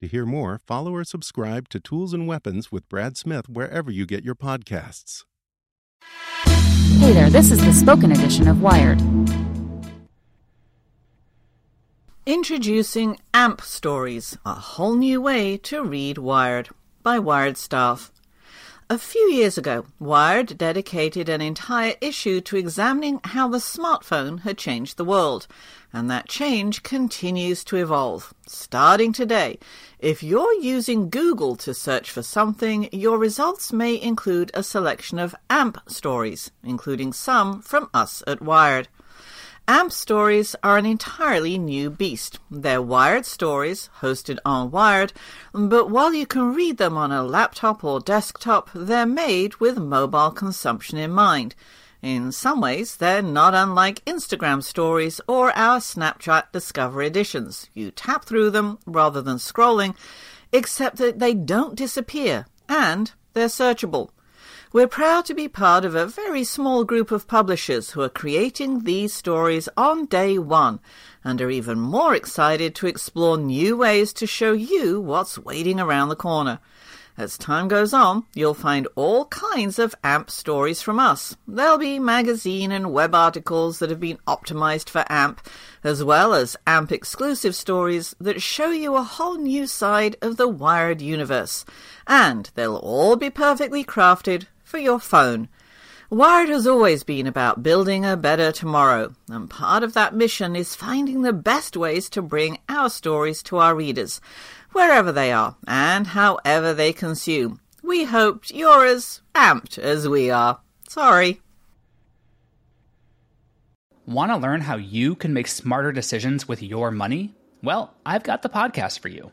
To hear more, follow or subscribe to Tools and Weapons with Brad Smith wherever you get your podcasts. Hey there, this is the spoken edition of Wired. Introducing AMP Stories, a whole new way to read Wired by Wired staff. A few years ago, Wired dedicated an entire issue to examining how the smartphone had changed the world, and that change continues to evolve. Starting today, if you're using Google to search for something, your results may include a selection of AMP stories, including some from us at Wired. AMP stories are an entirely new beast. They're Wired stories, hosted on Wired, but while you can read them on a laptop or desktop, they're made with mobile consumption in mind. In some ways, they're not unlike Instagram stories or our Snapchat Discover editions. You tap through them rather than scrolling, except that they don't disappear and they're searchable. We're proud to be part of a very small group of publishers who are creating these stories on day one and are even more excited to explore new ways to show you what's waiting around the corner. As time goes on, you'll find all kinds of AMP stories from us. There'll be magazine and web articles that have been optimized for AMP, as well as AMP exclusive stories that show you a whole new side of the Wired universe. And they'll all be perfectly crafted for your phone. Wired has always been about building a better tomorrow, and part of that mission is finding the best ways to bring our stories to our readers, wherever they are and however they consume. We hope you're as amped as we are. Sorry. Want to learn how you can make smarter decisions with your money? Well, I've got the podcast for you.